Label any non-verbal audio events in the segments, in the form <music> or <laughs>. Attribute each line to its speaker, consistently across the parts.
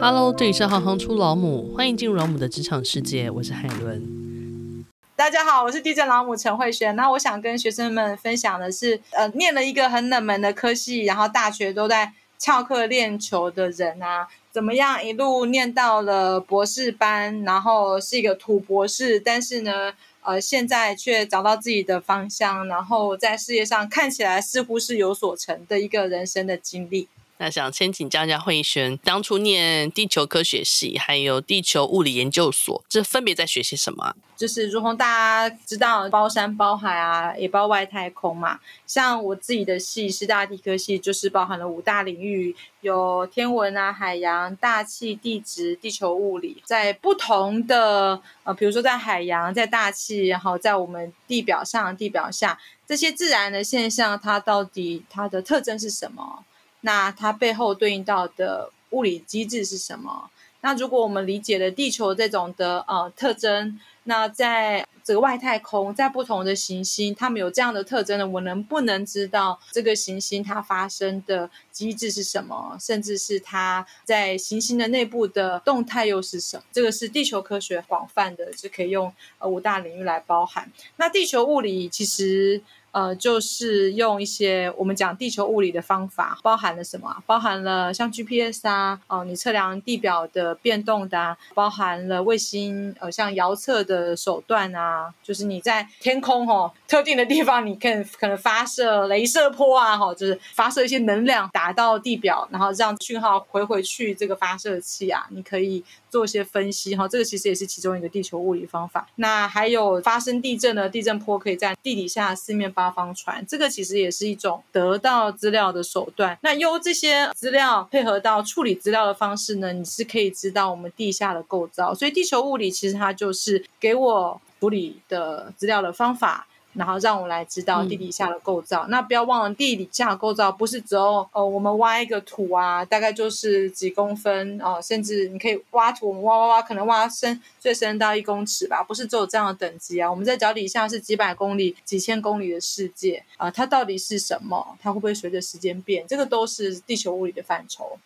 Speaker 1: Hello，这里是行行出老母，欢迎进入老母的职场世界，我是海伦。
Speaker 2: 大家好，我是地震老母陈慧璇。那我想跟学生们分享的是，呃，念了一个很冷门的科系，然后大学都在翘课练球的人啊，怎么样一路念到了博士班，然后是一个土博士，但是呢，呃，现在却找到自己的方向，然后在事业上看起来似乎是有所成的一个人生的经历。
Speaker 1: 那想先请教一下慧轩，当初念地球科学系，还有地球物理研究所，这分别在学些什么？
Speaker 2: 就是如同大家知道，包山包海啊，也包外太空嘛。像我自己的系是大地科系，就是包含了五大领域，有天文啊、海洋、大气、地质、地球物理。在不同的呃，比如说在海洋、在大气，然后在我们地表上、地表下这些自然的现象，它到底它的特征是什么？那它背后对应到的物理机制是什么？那如果我们理解了地球这种的呃特征，那在这个外太空，在不同的行星，它们有这样的特征呢？我能不能知道这个行星它发生的机制是什么？甚至是它在行星的内部的动态又是什么？这个是地球科学广泛的，就可以用呃五大领域来包含。那地球物理其实。呃，就是用一些我们讲地球物理的方法，包含了什么？包含了像 GPS 啊，哦、你测量地表的变动的、啊，包含了卫星，呃，像遥测的手段啊，就是你在天空哦，特定的地方，你可以可能发射镭射波啊，哈，就是发射一些能量打到地表，然后让讯号回回去这个发射器啊，你可以。做一些分析哈，这个其实也是其中一个地球物理方法。那还有发生地震的地震波，可以在地底下四面八方传，这个其实也是一种得到资料的手段。那由这些资料配合到处理资料的方式呢，你是可以知道我们地下的构造。所以地球物理其实它就是给我处理的资料的方法。然后让我来知道地底下的构造。嗯、那不要忘了，地底下的构造不是只有呃，我们挖一个土啊，大概就是几公分哦、呃，甚至你可以挖土，我们挖挖挖，可能挖深最深到一公尺吧。不是只有这样的等级啊。我们在脚底下是几百公里、几千公里的世界啊、呃，它到底是什么？它会不会随着时间变？这个都是地球物理的范畴。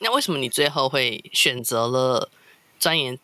Speaker 1: 那为什么你最后会选择了钻研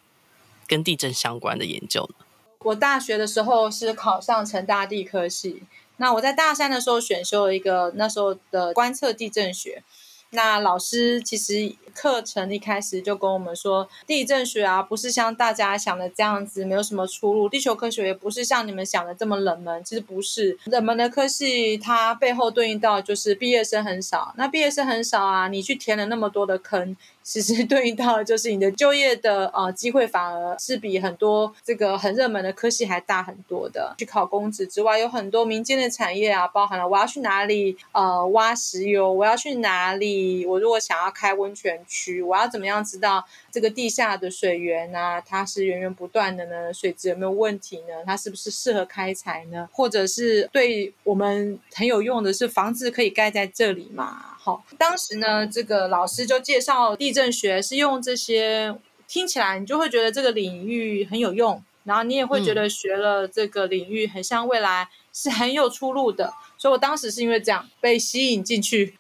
Speaker 1: 跟地震相关的研究呢？
Speaker 2: 我大学的时候是考上成大地科系，那我在大三的时候选修了一个那时候的观测地震学。那老师其实课程一开始就跟我们说，地震学啊不是像大家想的这样子，没有什么出路。地球科学也不是像你们想的这么冷门，其实不是冷门的科系，它背后对应到就是毕业生很少。那毕业生很少啊，你去填了那么多的坑。其实对应到就是你的就业的呃机会反而是比很多这个很热门的科系还大很多的。去考公职之外，有很多民间的产业啊，包含了我要去哪里呃挖石油，我要去哪里，我如果想要开温泉区，我要怎么样知道这个地下的水源啊，它是源源不断的呢？水质有没有问题呢？它是不是适合开采呢？或者是对我们很有用的是房子可以盖在这里吗？好，当时呢，这个老师就介绍地震学是用这些，听起来你就会觉得这个领域很有用，然后你也会觉得学了这个领域很像未来是很有出路的，所以我当时是因为这样被吸引进去。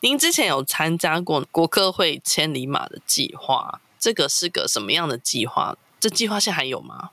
Speaker 1: 您之前有参加过国科会千里马的计划，这个是个什么样的计划？这计划现在还有吗？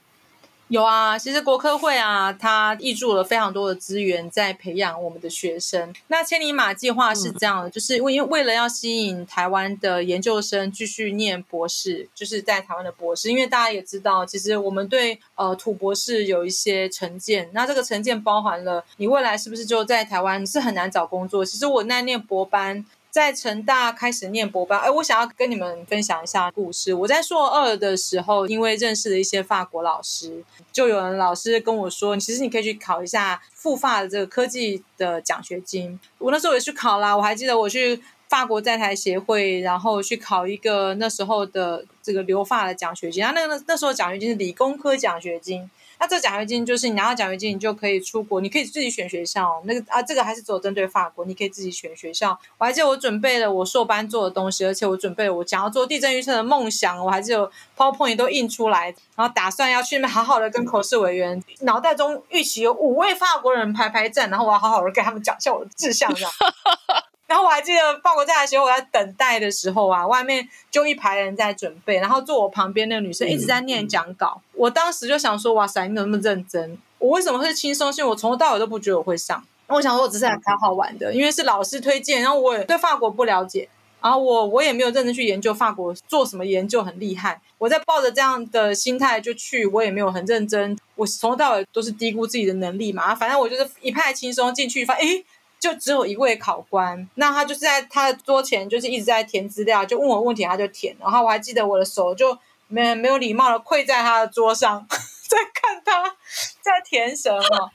Speaker 2: 有啊，其实国科会啊，它挹注了非常多的资源在培养我们的学生。那千里马计划是这样的，嗯、就是为为了要吸引台湾的研究生继续念博士，就是在台湾的博士。因为大家也知道，其实我们对呃土博士有一些成见，那这个成见包含了你未来是不是就在台湾是很难找工作。其实我那念博班。在成大开始念博班，哎，我想要跟你们分享一下故事。我在硕二的时候，因为认识了一些法国老师，就有人老师跟我说，其实你可以去考一下复发的这个科技的奖学金。我那时候也去考啦，我还记得我去法国在台协会，然后去考一个那时候的这个留法的奖学金。然后那个那时候奖学金是理工科奖学金。那这奖学金就是你拿到奖学金，你就可以出国，你可以自己选学校。那个啊，这个还是只有针对法国，你可以自己选学校。我还记得我准备了我硕班做的东西，而且我准备了我想要做地震预测的梦想，我还记得 PowerPoint 都印出来，然后打算要去那边好好的跟口试委员，脑袋中预期有五位法国人排排站，然后我要好好的跟他们讲一下我的志向，这样。<laughs> 然后我还记得法国在的时候我在等待的时候啊，外面就一排人在准备，然后坐我旁边那个女生一直在念讲稿。嗯、我当时就想说，哇塞，你怎么那么认真？我为什么会轻松？因为我从头到尾都不觉得我会上。我想说，我只是来开好玩的，因为是老师推荐，然后我也对法国不了解，然后我我也没有认真去研究法国做什么研究很厉害。我在抱着这样的心态就去，我也没有很认真。我从头到尾都是低估自己的能力嘛，反正我就是一派轻松进去，发现诶。就只有一位考官，那他就是在他的桌前，就是一直在填资料，就问我问题，他就填。然后我还记得我的手就没没有礼貌的跪在他的桌上，<laughs> 在看他在填什么。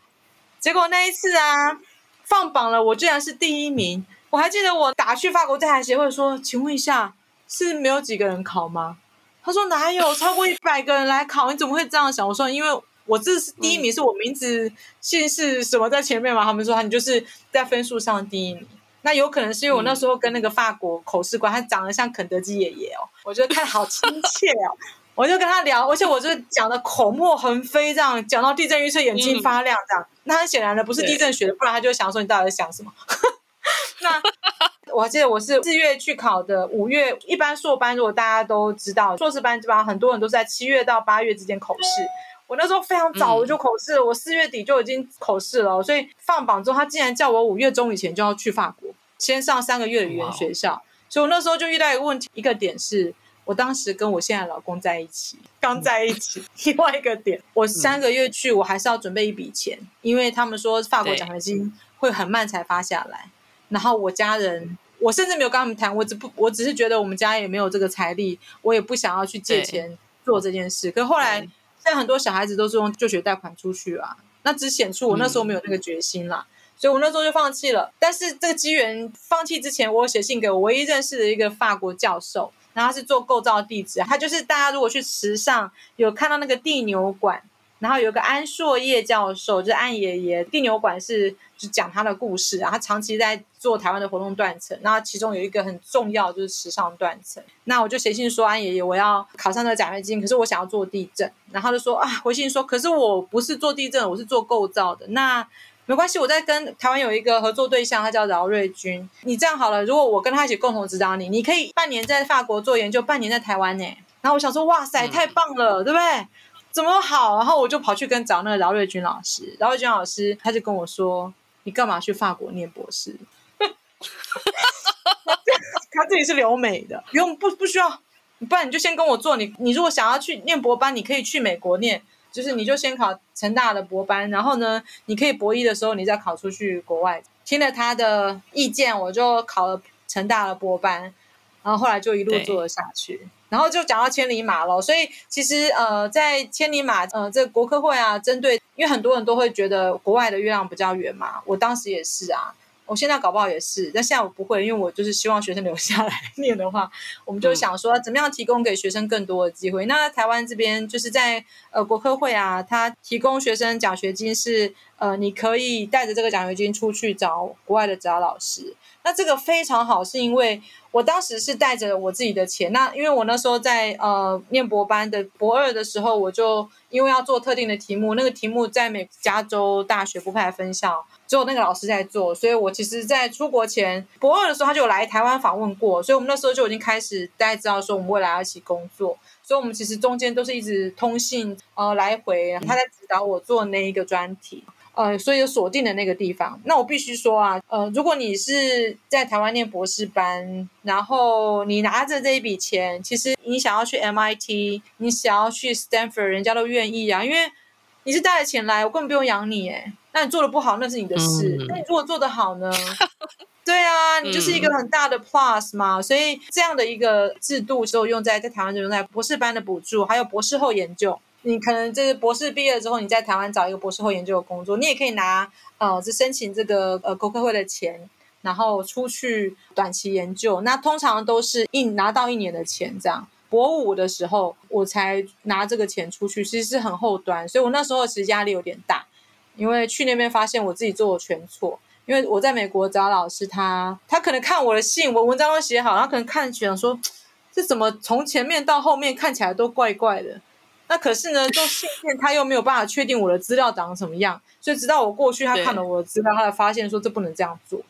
Speaker 2: 结果那一次啊，放榜了，我居然是第一名。我还记得我打去法国在台协会说，请问一下，是没有几个人考吗？他说哪有，超过一百个人来考，你怎么会这样想？我说因为。我这是第一名，是我名字姓氏什么在前面嘛？他们说，你就是在分数上第一名。那有可能是因为我那时候跟那个法国口试官，他长得像肯德基爷爷哦，我觉得看好亲切哦，<laughs> 我就跟他聊，而且我就讲的口沫横飞，这样讲到地震预测眼睛发亮这样。那很显然的不是地震学的，不然他就想说你到底在想什么？<laughs> 那我还记得我是四月去考的，五月一般硕班，如果大家都知道，硕士班基本上很多人都是在七月到八月之间口试。我那时候非常早我就口试了，嗯、我四月底就已经口试了，所以放榜之后，他竟然叫我五月中以前就要去法国，先上三个月的语言学校。所以我那时候就遇到一个问题，一个点是我当时跟我现在老公在一起，刚在一起。嗯、<laughs> 另外一个点，我三个月去，我还是要准备一笔钱，嗯、因为他们说法国奖学金会很慢才发下来。然后我家人，我甚至没有跟他们谈，我只不，我只是觉得我们家也没有这个财力，我也不想要去借钱做这件事。可是后来。现在很多小孩子都是用就学贷款出去啊，那只显出我那时候没有那个决心啦，所以我那时候就放弃了。但是这个机缘放弃之前，我有写信给我唯一认识的一个法国教授，然后他是做构造地址，他就是大家如果去池上有看到那个地牛馆。然后有个安硕叶教授，就是安爷爷，地牛馆是就讲他的故事啊。他长期在做台湾的活动断层，那其中有一个很重要就是时尚断层。那我就写信说安爷爷，我要考上这个奖学金，可是我想要做地震。然后他就说啊，回信说，可是我不是做地震，我是做构造的。那没关系，我在跟台湾有一个合作对象，他叫饶瑞军。你这样好了，如果我跟他一起共同指导你，你可以半年在法国做研究，半年在台湾呢。然后我想说，哇塞，太棒了，嗯、对不对？怎么好？然后我就跑去跟找那个饶瑞军老师，饶瑞军老师他就跟我说：“你干嘛去法国念博士？” <laughs> 他自己是留美的，不用不不需要，不然你就先跟我做。你你如果想要去念博班，你可以去美国念，就是你就先考成大的博班，然后呢，你可以博一的时候你再考出去国外。听了他的意见，我就考了成大的博班，然后后来就一路做了下去。然后就讲到千里马了，所以其实呃，在千里马呃这个国科会啊，针对因为很多人都会觉得国外的月亮比较圆嘛，我当时也是啊，我现在搞不好也是，但现在我不会，因为我就是希望学生留下来念的话，<laughs> 我们就想说怎么样提供给学生更多的机会。那台湾这边就是在呃国科会啊，他提供学生奖学金是呃你可以带着这个奖学金出去找国外的指导老师，那这个非常好，是因为。我当时是带着我自己的钱，那因为我那时候在呃念博班的博二的时候，我就因为要做特定的题目，那个题目在美加州大学不派分校，只有那个老师在做，所以我其实，在出国前博二的时候，他就来台湾访问过，所以我们那时候就已经开始大家知道说我们未来要一起工作，所以我们其实中间都是一直通信呃来回，他在指导我做那一个专题。呃，所以有锁定的那个地方，那我必须说啊，呃，如果你是在台湾念博士班，然后你拿着这一笔钱，其实你想要去 MIT，你想要去 Stanford，人家都愿意啊，因为你是带着钱来，我根本不用养你，诶，那你做的不好，那是你的事，嗯、那你如果做的好呢？<laughs> 对啊，你就是一个很大的 plus 嘛，所以这样的一个制度，只有用在在台湾就用在博士班的补助，还有博士后研究。你可能就是博士毕业之后，你在台湾找一个博士后研究的工作，你也可以拿呃，是申请这个呃国科会的钱，然后出去短期研究。那通常都是一拿到一年的钱这样。博五的时候我才拿这个钱出去，其实是很后端，所以我那时候其实压力有点大，因为去那边发现我自己做的全错。因为我在美国找老师他，他他可能看我的信，我文章都写好，他可能看起来说，<tsk> 这怎么从前面到后面看起来都怪怪的。那可是呢，就信件他又没有办法确定我的资料长什么样，所以直到我过去，他看了我的资料，他才发现说这不能这样做。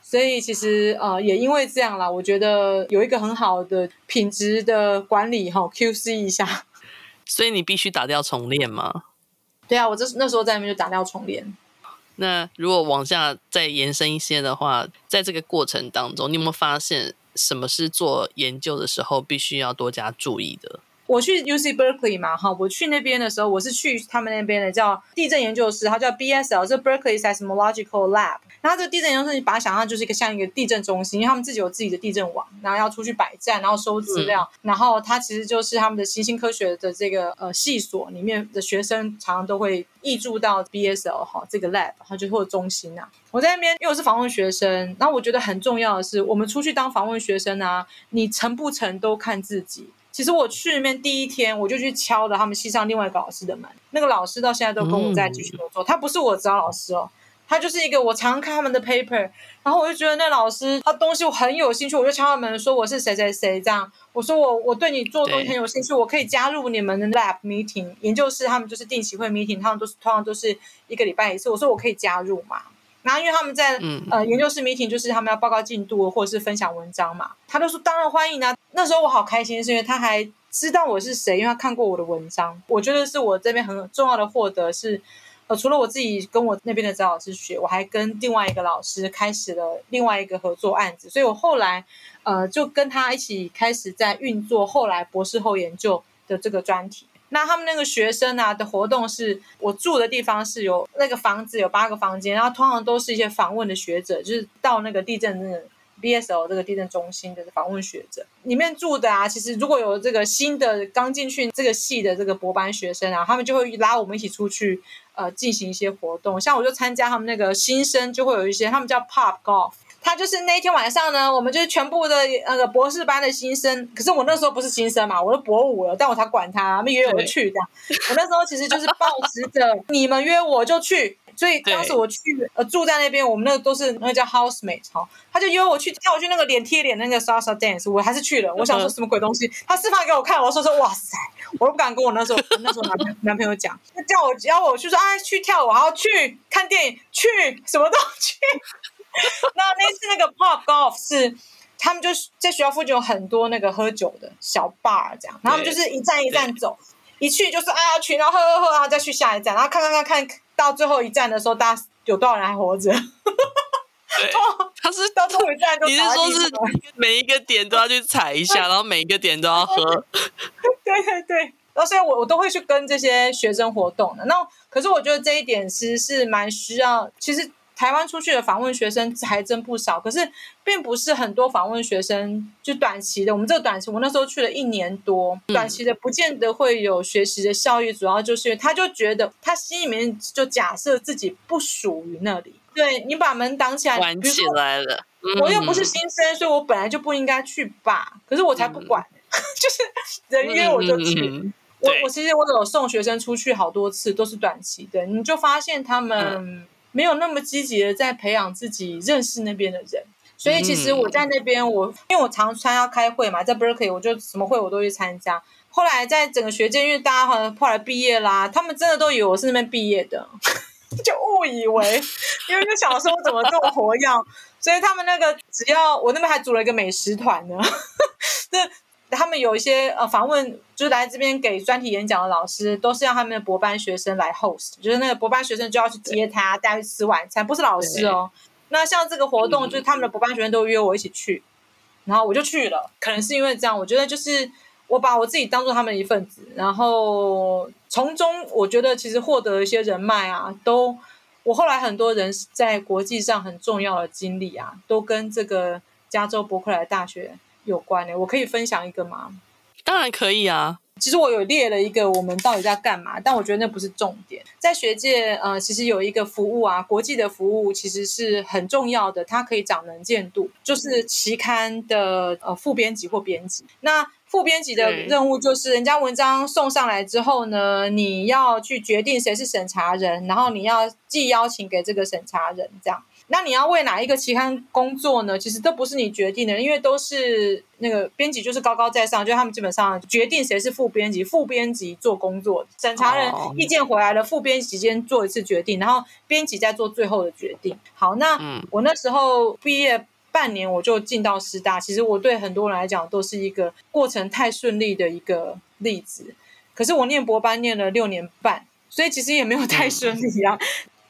Speaker 2: 所以其实呃也因为这样啦，我觉得有一个很好的品质的管理哈，QC 一下。<laughs>
Speaker 1: 所以你必须打掉重练吗？<laughs>
Speaker 2: 对啊，我这那时候在那边就打掉重练。
Speaker 1: 那如果往下再延伸一些的话，在这个过程当中，你有没有发现什么是做研究的时候必须要多加注意的？
Speaker 2: 我去 UC Berkeley 嘛，哈，我去那边的时候，我是去他们那边的叫地震研究室，它叫 BSL，这 Berkeley Seismological Lab。然后这个地震研究室，你把它想象就是一个像一个地震中心，因为他们自己有自己的地震网，然后要出去摆站，然后收资料，嗯、然后它其实就是他们的行星科学的这个呃系所里面的学生，常常都会挹注到 BSL 哈这个 lab，它就或者中心啊。我在那边，因为我是访问学生，然后我觉得很重要的是，我们出去当访问学生啊，你成不成都看自己。其实我去那边第一天，我就去敲了他们系上另外一个老师的门。那个老师到现在都跟我在继续合作。嗯、他不是我指导老师哦，他就是一个我常看他们的 paper，然后我就觉得那老师他东西我很有兴趣，我就敲他门说我是谁谁谁这样。我说我我对你做的东西很有兴趣，我可以加入你们的 lab meeting 研究室，他们就是定期会 meeting，他们都是通常都是一个礼拜一次。我说我可以加入嘛。然后因为他们在、嗯、呃研究室 meeting，就是他们要报告进度或者是分享文章嘛，他都说当然欢迎啊。那时候我好开心，是因为他还知道我是谁，因为他看过我的文章。我觉得是我这边很重要的获得是，呃，除了我自己跟我那边的指导老师学，我还跟另外一个老师开始了另外一个合作案子，所以我后来呃就跟他一起开始在运作后来博士后研究的这个专题。那他们那个学生啊的活动是，我住的地方是有那个房子有八个房间，然后通常都是一些访问的学者，就是到那个地震那个 BSL 这个地震中心的访问学者里面住的啊。其实如果有这个新的刚进去这个系的这个博班学生啊，他们就会拉我们一起出去呃进行一些活动，像我就参加他们那个新生就会有一些，他们叫 Pop Golf。他就是那一天晚上呢，我们就是全部的那个博士班的新生。可是我那时候不是新生嘛，我都博五了，但我才管他，他们约我去这样。<laughs> 我那时候其实就是抱持着你们约我就去，所以当时我去呃住在那边，我们那个都是那个叫 housemate 哈，他就约我去叫我去那个脸贴脸那个 salsa dance，我还是去了。我想说什么鬼东西，他示范给我看，我说说哇塞，我都不敢跟我那时候那时候男朋 <laughs> 男朋友讲，他叫我叫我去说哎去跳舞，然后去看电影，去什么都去。<laughs> 那那次那个 Pop Golf 是，他们就是在学校附近有很多那个喝酒的小 bar 这样，然后他们就是一站一站走，一去就是啊要去，然后喝喝喝，然后再去下一站，然后看看看看到最后一站的时候，大家有多少人还活着？
Speaker 1: 对，<laughs> 他是到最后一站都，你是说是每一个点都要去踩一下，然后每一个点都要喝？
Speaker 2: 对 <laughs> 对对，然后所以我我都会去跟这些学生活动的。那可是我觉得这一点其实是蛮需要，其实。台湾出去的访问学生还真不少，可是并不是很多访问学生就短期的。我们这个短期，我那时候去了一年多，短期的不见得会有学习的效益。主要就是因为他就觉得他心里面就假设自己不属于那里。对，你把门挡起来，
Speaker 1: 关起来了。
Speaker 2: 我又不是新生，所以我本来就不应该去吧。可是我才不管，<laughs> 就是人约我就去。我我其实我有送学生出去好多次，都是短期的，你就发现他们。没有那么积极的在培养自己认识那边的人，所以其实我在那边，我因为我常参加开会嘛，在 Berkeley 我就什么会我都去参加。后来在整个学界，因为大家好像后来毕业啦，他们真的都以为我是那边毕业的，<laughs> 就误以为，<laughs> 因为就想说我怎么这么活跃，所以他们那个只要我那边还组了一个美食团呢，这。<laughs> 他们有一些呃访问，就是来这边给专题演讲的老师，都是让他们的博班学生来 host，就是那个博班学生就要去接他，带去吃晚餐，不是老师哦。那像这个活动，就是他们的博班学生都约我一起去，然后我就去了。可能是因为这样，我觉得就是我把我自己当做他们的一份子，然后从中我觉得其实获得一些人脉啊，都我后来很多人在国际上很重要的经历啊，都跟这个加州伯克莱大学。有关的，我可以分享一个吗？
Speaker 1: 当然可以啊。
Speaker 2: 其实我有列了一个，我们到底在干嘛？但我觉得那不是重点。在学界，呃，其实有一个服务啊，国际的服务其实是很重要的，它可以长能见度，就是期刊的呃副编辑或编辑。那副编辑的任务就是，人家文章送上来之后呢，你要去决定谁是审查人，然后你要寄邀请给这个审查人，这样。那你要为哪一个期刊工作呢？其实都不是你决定的，因为都是那个编辑就是高高在上，就他们基本上决定谁是副编辑，副编辑做工作，审查人意见回来了，副编辑先做一次决定，然后编辑再做最后的决定。好，那我那时候毕业半年我就进到师大，其实我对很多人来讲都是一个过程太顺利的一个例子。可是我念博班念了六年半，所以其实也没有太顺利啊，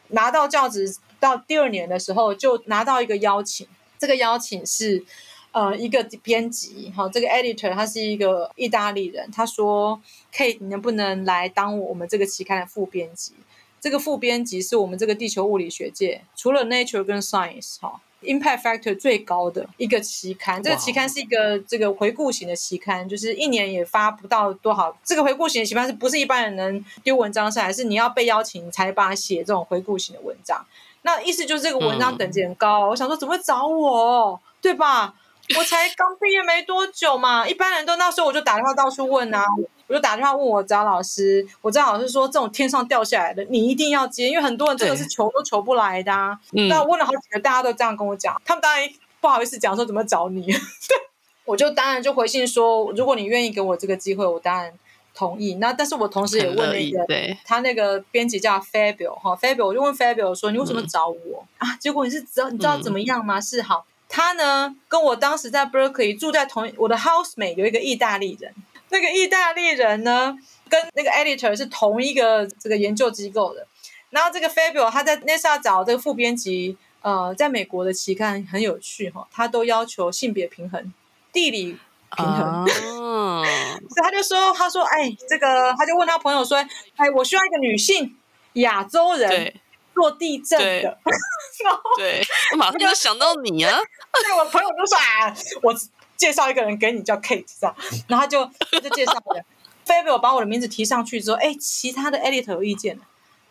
Speaker 2: 拿到教职。到第二年的时候，就拿到一个邀请。这个邀请是，呃，一个编辑，哈，这个 editor 他是一个意大利人。他说：“Kate，你能不能来当我们这个期刊的副编辑？这个副编辑是我们这个地球物理学界除了 Nature 跟 Science，哈。” Impact Factor 最高的一个期刊，这个期刊是一个这个回顾型的期刊，就是一年也发不到多少。这个回顾型的期刊是不是一般人能丢文章上还？是你要被邀请才把它写这种回顾型的文章。那意思就是这个文章等级很高。嗯、我想说，怎么会找我？对吧？我才刚毕业没多久嘛，一般人都那时候我就打电话到处问啊。我就打电话问我张老师，我张老师说，这种天上掉下来的你一定要接，因为很多人真的是求都求不来的啊。那我问了好几个，大家都这样跟我讲，他们当然不好意思讲说怎么找你，<laughs> 我就当然就回信说，如果你愿意给我这个机会，我当然同意。那但是我同时也问了一个他那个编辑叫 Fabio 哈 Fabio，我就问 Fabio 说，你为什么找我、嗯、啊？结果你是知道你知道怎么样吗？嗯、是好，他呢跟我当时在 Berkeley 住在同我的 housemate 有一个意大利人。那个意大利人呢，跟那个 editor 是同一个这个研究机构的。然后这个 Fabio 他在 NASA 找这个副编辑，呃，在美国的期刊很有趣哈，他都要求性别平衡、地理平衡。哦，<laughs> 所以他就说，他说，哎，这个他就问他朋友说，哎，我需要一个女性亚洲人做地震的。<laughs>
Speaker 1: 对，我马上就想到你啊。<laughs>
Speaker 2: 对，我朋友就说啊，我。介绍一个人给你叫 Kate，这样，然后他就他就介绍了，Fabio 把我的名字提上去之后，哎，其他的 editor 有意见，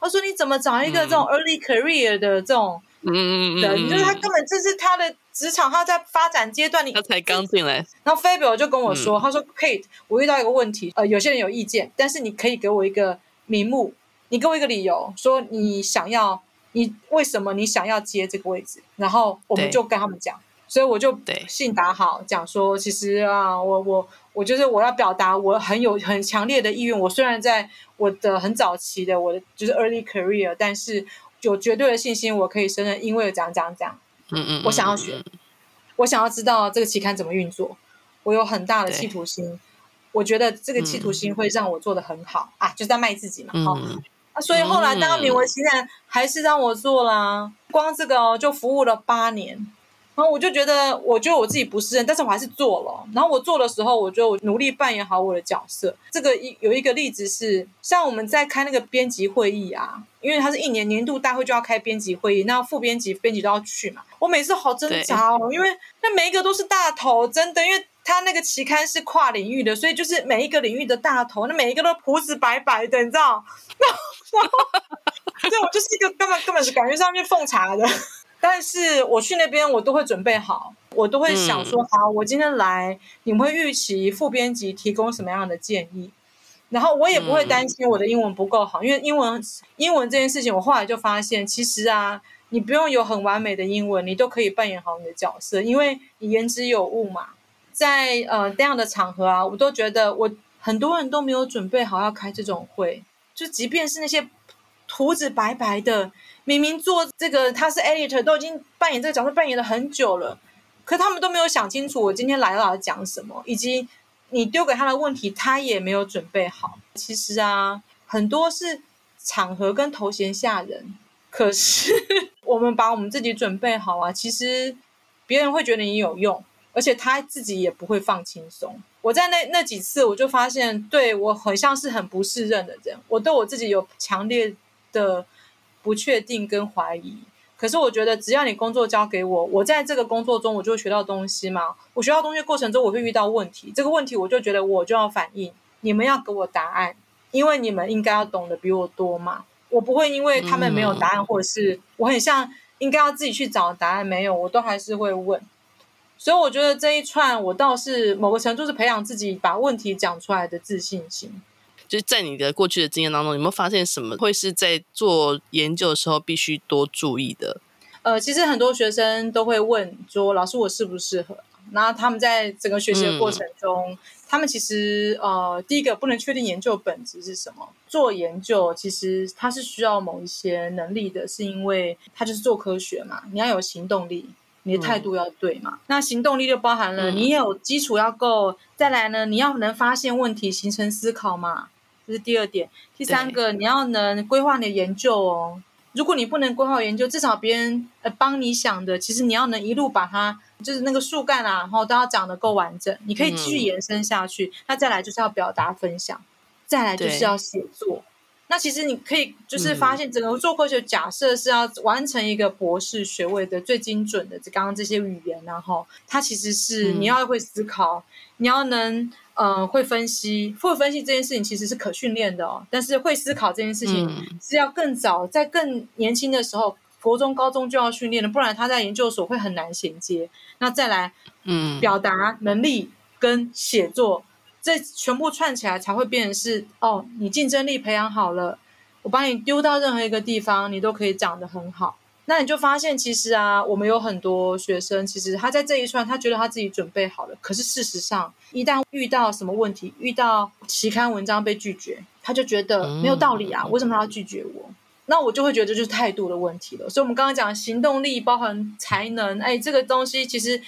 Speaker 2: 他说你怎么找一个这种 early career 的这种嗯人，就是他根本这是他的职场，他在发展阶段，你
Speaker 1: 他才刚进来。
Speaker 2: 然后 Fabio 就跟我说，嗯、他说 Kate，我遇到一个问题，呃，有些人有意见，但是你可以给我一个名目，你给我一个理由，说你想要，你为什么你想要接这个位置，然后我们就跟他们讲。所以我就信打好讲说，其实啊，我我我就是我要表达我很有很强烈的意愿。我虽然在我的很早期的我的就是 early career，但是有绝对的信心，我可以胜任，因为讲讲讲，嗯嗯，我想要学，我想要知道这个期刊怎么运作，我有很大的企图心，我觉得这个企图心会让我做的很好啊，就在卖自己嘛，好啊，所以后来当然勉为其难还是让我做啦，光这个哦就服务了八年。然后我就觉得，我觉得我自己不是人，但是我还是做了。然后我做的时候，我就努力扮演好我的角色。这个一有一个例子是，像我们在开那个编辑会议啊，因为它是一年年度大会就要开编辑会议，那副编辑、编辑都要去嘛。我每次好挣扎哦，因为那每一个都是大头，真的，因为他那个期刊是跨领域的，所以就是每一个领域的大头，那每一个都胡子白白的，你知道？<laughs> 然后，<laughs> 对，我就是一个根本根本是感觉上面奉茶的。但是我去那边，我都会准备好，我都会想说，好，我今天来，你们会预期副编辑提供什么样的建议，然后我也不会担心我的英文不够好，因为英文英文这件事情，我后来就发现，其实啊，你不用有很完美的英文，你都可以扮演好你的角色，因为你言之有物嘛。在呃这样的场合啊，我都觉得我很多人都没有准备好要开这种会，就即便是那些胡子白白的。明明做这个他是 editor，都已经扮演这个角色扮演了很久了，可他们都没有想清楚我今天来了讲什么，以及你丢给他的问题他也没有准备好。其实啊，很多是场合跟头衔下人，可是 <laughs> 我们把我们自己准备好啊，其实别人会觉得你有用，而且他自己也不会放轻松。我在那那几次我就发现，对，我很像是很不适任的人，我对我自己有强烈的。不确定跟怀疑，可是我觉得只要你工作交给我，我在这个工作中我就会学到东西嘛。我学到东西过程中我会遇到问题，这个问题我就觉得我就要反应，你们要给我答案，因为你们应该要懂得比我多嘛。我不会因为他们没有答案，或者是我很像应该要自己去找答案，没有，我都还是会问。所以我觉得这一串我倒是某个程度是培养自己把问题讲出来的自信心。
Speaker 1: 就是在你的过去的经验当中，有没有发现什么会是在做研究的时候必须多注意的？
Speaker 2: 呃，其实很多学生都会问说，老师我适不适合？然后他们在整个学习的过程中，嗯、他们其实呃，第一个不能确定研究本质是什么。做研究其实它是需要某一些能力的，是因为它就是做科学嘛，你要有行动力，你的态度要对嘛。嗯、那行动力就包含了你有基础要够，嗯、再来呢，你要能发现问题，形成思考嘛，这是第二点。第三个，你要能规划你的研究哦。如果你不能规划研究，至少别人呃帮你想的，其实你要能一路把它，就是那个树干啊，然后都要长得够完整，你可以继续延伸下去。嗯、那再来就是要表达分享，再来就是要写作。对那其实你可以就是发现，整个做科学假设是要完成一个博士学位的最精准的，刚刚这些语言，然后它其实是你要会思考，嗯、你要能。嗯，会分析，会分析这件事情其实是可训练的哦。但是会思考这件事情是要更早，在更年轻的时候，国中、高中就要训练的，不然他在研究所会很难衔接。那再来，嗯，表达能力跟写作，这全部串起来才会变成是哦，你竞争力培养好了，我把你丢到任何一个地方，你都可以长得很好。那你就发现，其实啊，我们有很多学生，其实他在这一串，他觉得他自己准备好了。可是事实上，一旦遇到什么问题，遇到期刊文章被拒绝，他就觉得没有道理啊，为什么他要拒绝我？那我就会觉得这就是态度的问题了。所以，我们刚刚讲行动力包含才能，哎，这个东西其实。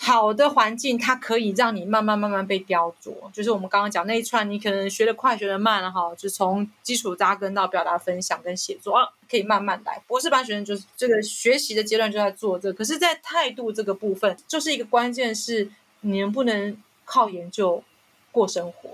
Speaker 2: 好的环境，它可以让你慢慢慢慢被雕琢。就是我们刚刚讲那一串，你可能学的快，学的慢哈，就从基础扎根到表达、分享跟写作啊，可以慢慢来。博士班学生就是这个学习的阶段就在做这个，可是，在态度这个部分，就是一个关键，是你能不能靠研究过生活。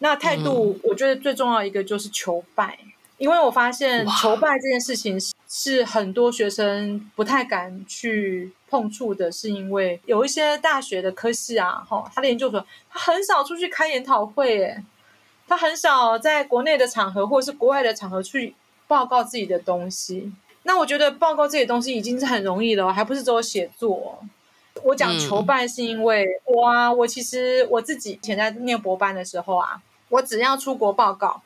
Speaker 2: 那态度，我觉得最重要一个就是求败。因为我发现求败这件事情是很多学生不太敢去碰触的，是因为有一些大学的科系啊，哈，他的研究所他很少出去开研讨会，诶，他很少在国内的场合或者是国外的场合去报告自己的东西。那我觉得报告这些东西已经是很容易了，还不是只有写作。我讲求办是因为我啊，我其实我自己以前在念博班的时候啊，我只要出国报告。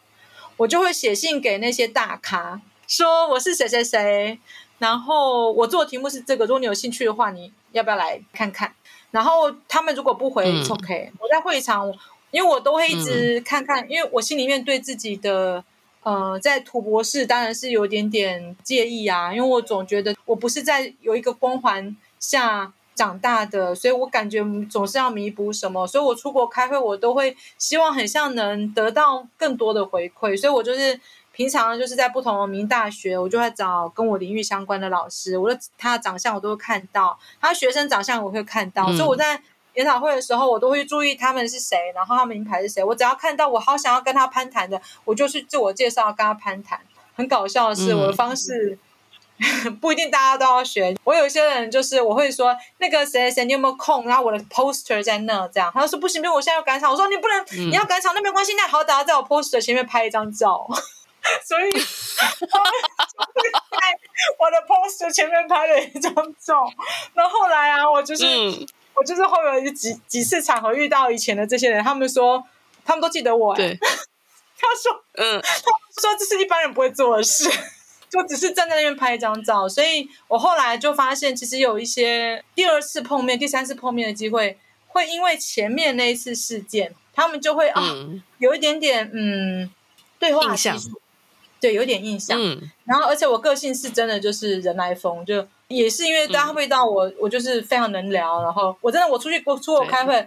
Speaker 2: 我就会写信给那些大咖，说我是谁谁谁，然后我做的题目是这个，如果你有兴趣的话，你要不要来看看？然后他们如果不回，嗯，OK。我在会场，因为我都会一直看看，嗯，因为我心里面对自己的呃，在土博士当然是有点点介意啊，因为我总觉得我不是在有一个光环下。长大的，所以我感觉总是要弥补什么，所以我出国开会，我都会希望很像能得到更多的回馈，所以我就是平常就是在不同的名大学，我就会找跟我领域相关的老师，我的他的长相我都会看到，他学生长相我会看到，嗯、所以我在研讨会的时候，我都会注意他们是谁，然后他们名牌是谁，我只要看到我好想要跟他攀谈的，我就去自我介绍跟他攀谈。很搞笑的是，我的方式。<laughs> 嗯不一定大家都要学。我有些人就是我会说那个谁谁你有没有空？然后我的 poster 在那，这样他就说不行，不行，我现在要赶场。我说你不能，嗯、你要赶场那没关系，那好，歹要在我 poster 前面拍一张照。<laughs> <laughs> 所以在我的 poster 前面拍了一张照。那后，来啊，我就是、嗯、我就是后面有几几次场合遇到以前的这些人，他们说他们都记得我。<laughs> 对，他说嗯，他说这是一般人不会做的事。就只是站在那边拍一张照，所以我后来就发现，其实有一些第二次碰面、第三次碰面的机会，会因为前面那一次事件，他们就会啊、嗯哦，有一点点嗯，对话技术，对，有点印象。嗯、然后，而且我个性是真的就是人来疯，就也是因为大家会到我，嗯、我就是非常能聊。然后我真的我出去我出国开会。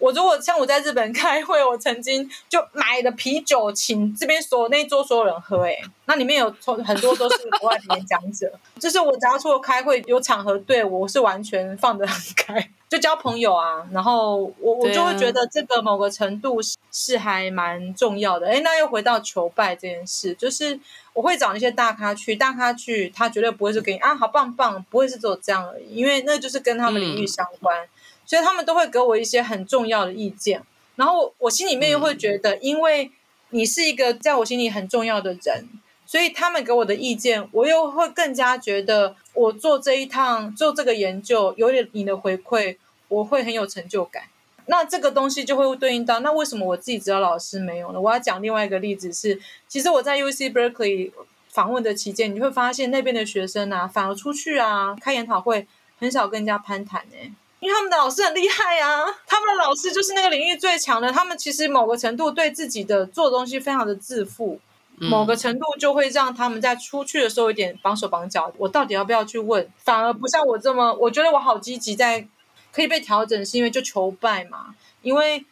Speaker 2: 我如果像我在日本开会，我曾经就买了啤酒，请这边所有那一桌所有人喝，哎，那里面有很多都是国外的演讲者，<laughs> 就是我只要出国开会有场合，对我是完全放得很开，就交朋友啊，然后我我就会觉得这个某个程度是是还蛮重要的，哎，那又回到求拜这件事，就是我会找那些大咖去，大咖去，他绝对不会是给你啊好棒棒，不会是只有这样而已，因为那就是跟他们领域相关。嗯所以他们都会给我一些很重要的意见，然后我心里面又会觉得，因为你是一个在我心里很重要的人，所以他们给我的意见，我又会更加觉得我做这一趟做这个研究有点你的回馈，我会很有成就感。那这个东西就会对应到，那为什么我自己指导老师没有呢？我要讲另外一个例子是，其实我在 UC Berkeley 访问的期间，你会发现那边的学生啊，反而出去啊开研讨会，很少跟人家攀谈呢、欸，因为他们的老师很厉害啊，他们的老师就是那个领域最强的，他们其实某个程度对自己的做的东西非常的自负。某个程度就会让他们在出去的时候有点绑手绑脚。我到底要不要去问？反而不像我这么，我觉得我好积极，在可以被调整，是因为就求败嘛。因为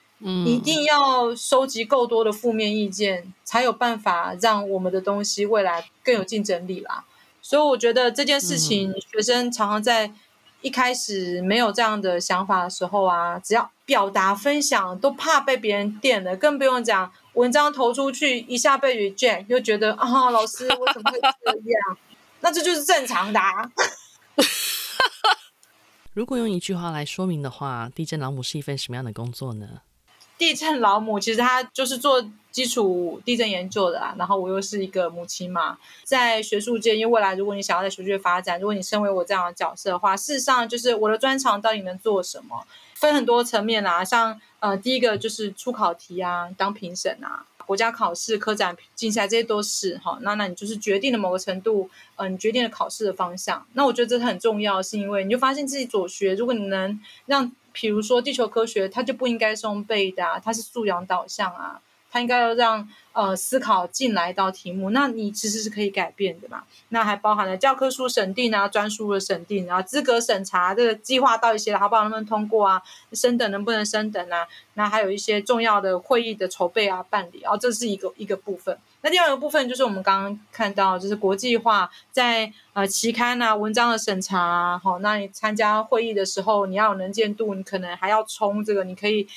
Speaker 2: 一定要收集够多的负面意见，才有办法让我们的东西未来更有竞争力啦。所以我觉得这件事情，学生常常在一开始没有这样的想法的时候啊，只要表达分享，都怕被别人电了，更不用讲。文章投出去一下被 reject，又觉得啊，老师我怎么会这样？那这就是正常的啊。<laughs>
Speaker 1: 如果用一句话来说明的话，地震老母是一份什么样的工作呢？
Speaker 2: 地震老母其实他就是做基础地震研究的啊，然后我又是一个母亲嘛，在学术界，因为未来如果你想要在学术界发展，如果你身为我这样的角色的话，事实上就是我的专长到底能做什么？分很多层面啦，像呃，第一个就是出考题啊，当评审啊，国家考试、科展、竞赛这些都是哈。那那你就是决定了某个程度，嗯、你决定了考试的方向。那我觉得这是很重要，是因为你就发现自己所学，如果你能让，比如说地球科学，它就不应该是用背的啊，它是素养导向啊。他应该要让呃思考进来一道题目，那你其实是可以改变的嘛。那还包含了教科书审定啊、专书的审定啊、资格审查这个计划到底写的好不好，能不能通过啊？升等能不能升等啊？那还有一些重要的会议的筹备啊、办理啊，这是一个一个部分。那第二个部分就是我们刚刚看到，就是国际化在呃期刊啊、文章的审查啊。好，那你参加会议的时候，你要有能见度，你可能还要冲这个，你可以。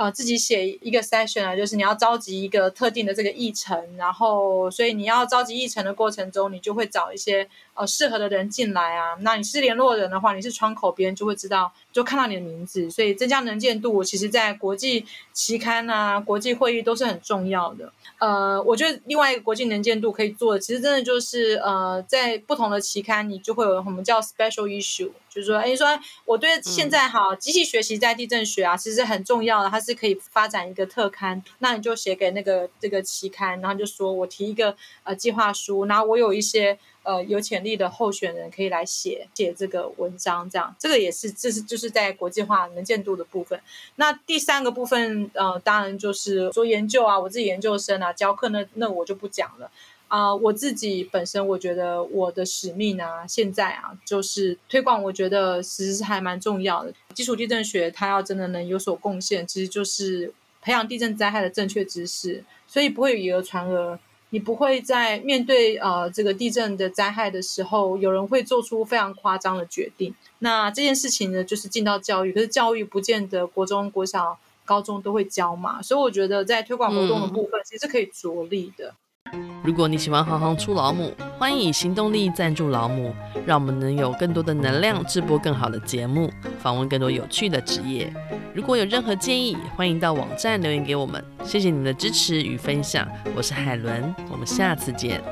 Speaker 2: 呃，自己写一个 session 啊，就是你要召集一个特定的这个议程，然后所以你要召集议程的过程中，你就会找一些呃适合的人进来啊。那你是联络人的话，你是窗口，别人就会知道，就看到你的名字。所以增加能见度，其实在国际期刊啊、国际会议都是很重要的。呃，我觉得另外一个国际能见度可以做的，其实真的就是呃，在不同的期刊，你就会有我们叫 special issue。就是说，哎，说我对现在哈机器学习在地震学啊，其实很重要的，它是可以发展一个特刊，那你就写给那个这个期刊，然后就说我提一个呃计划书，然后我有一些呃有潜力的候选人可以来写写这个文章，这样这个也是这是就是在国际化能见度的部分。那第三个部分呃，当然就是做研究啊，我自己研究生啊，教课那那我就不讲了。啊、我自己本身我觉得我的使命啊，现在啊，就是推广。我觉得其实是还蛮重要的。基础地震学它要真的能有所贡献，其实就是培养地震灾害的正确知识，所以不会以讹传讹。你不会在面对呃这个地震的灾害的时候，有人会做出非常夸张的决定。那这件事情呢，就是进到教育，可是教育不见得国中、国小、高中都会教嘛，所以我觉得在推广活动的部分，其实是可以着力的。
Speaker 1: 如果你喜欢行行出老母，欢迎以行动力赞助老母，让我们能有更多的能量制播更好的节目，访问更多有趣的职业。如果有任何建议，欢迎到网站留言给我们。谢谢你们的支持与分享，我是海伦，我们下次见。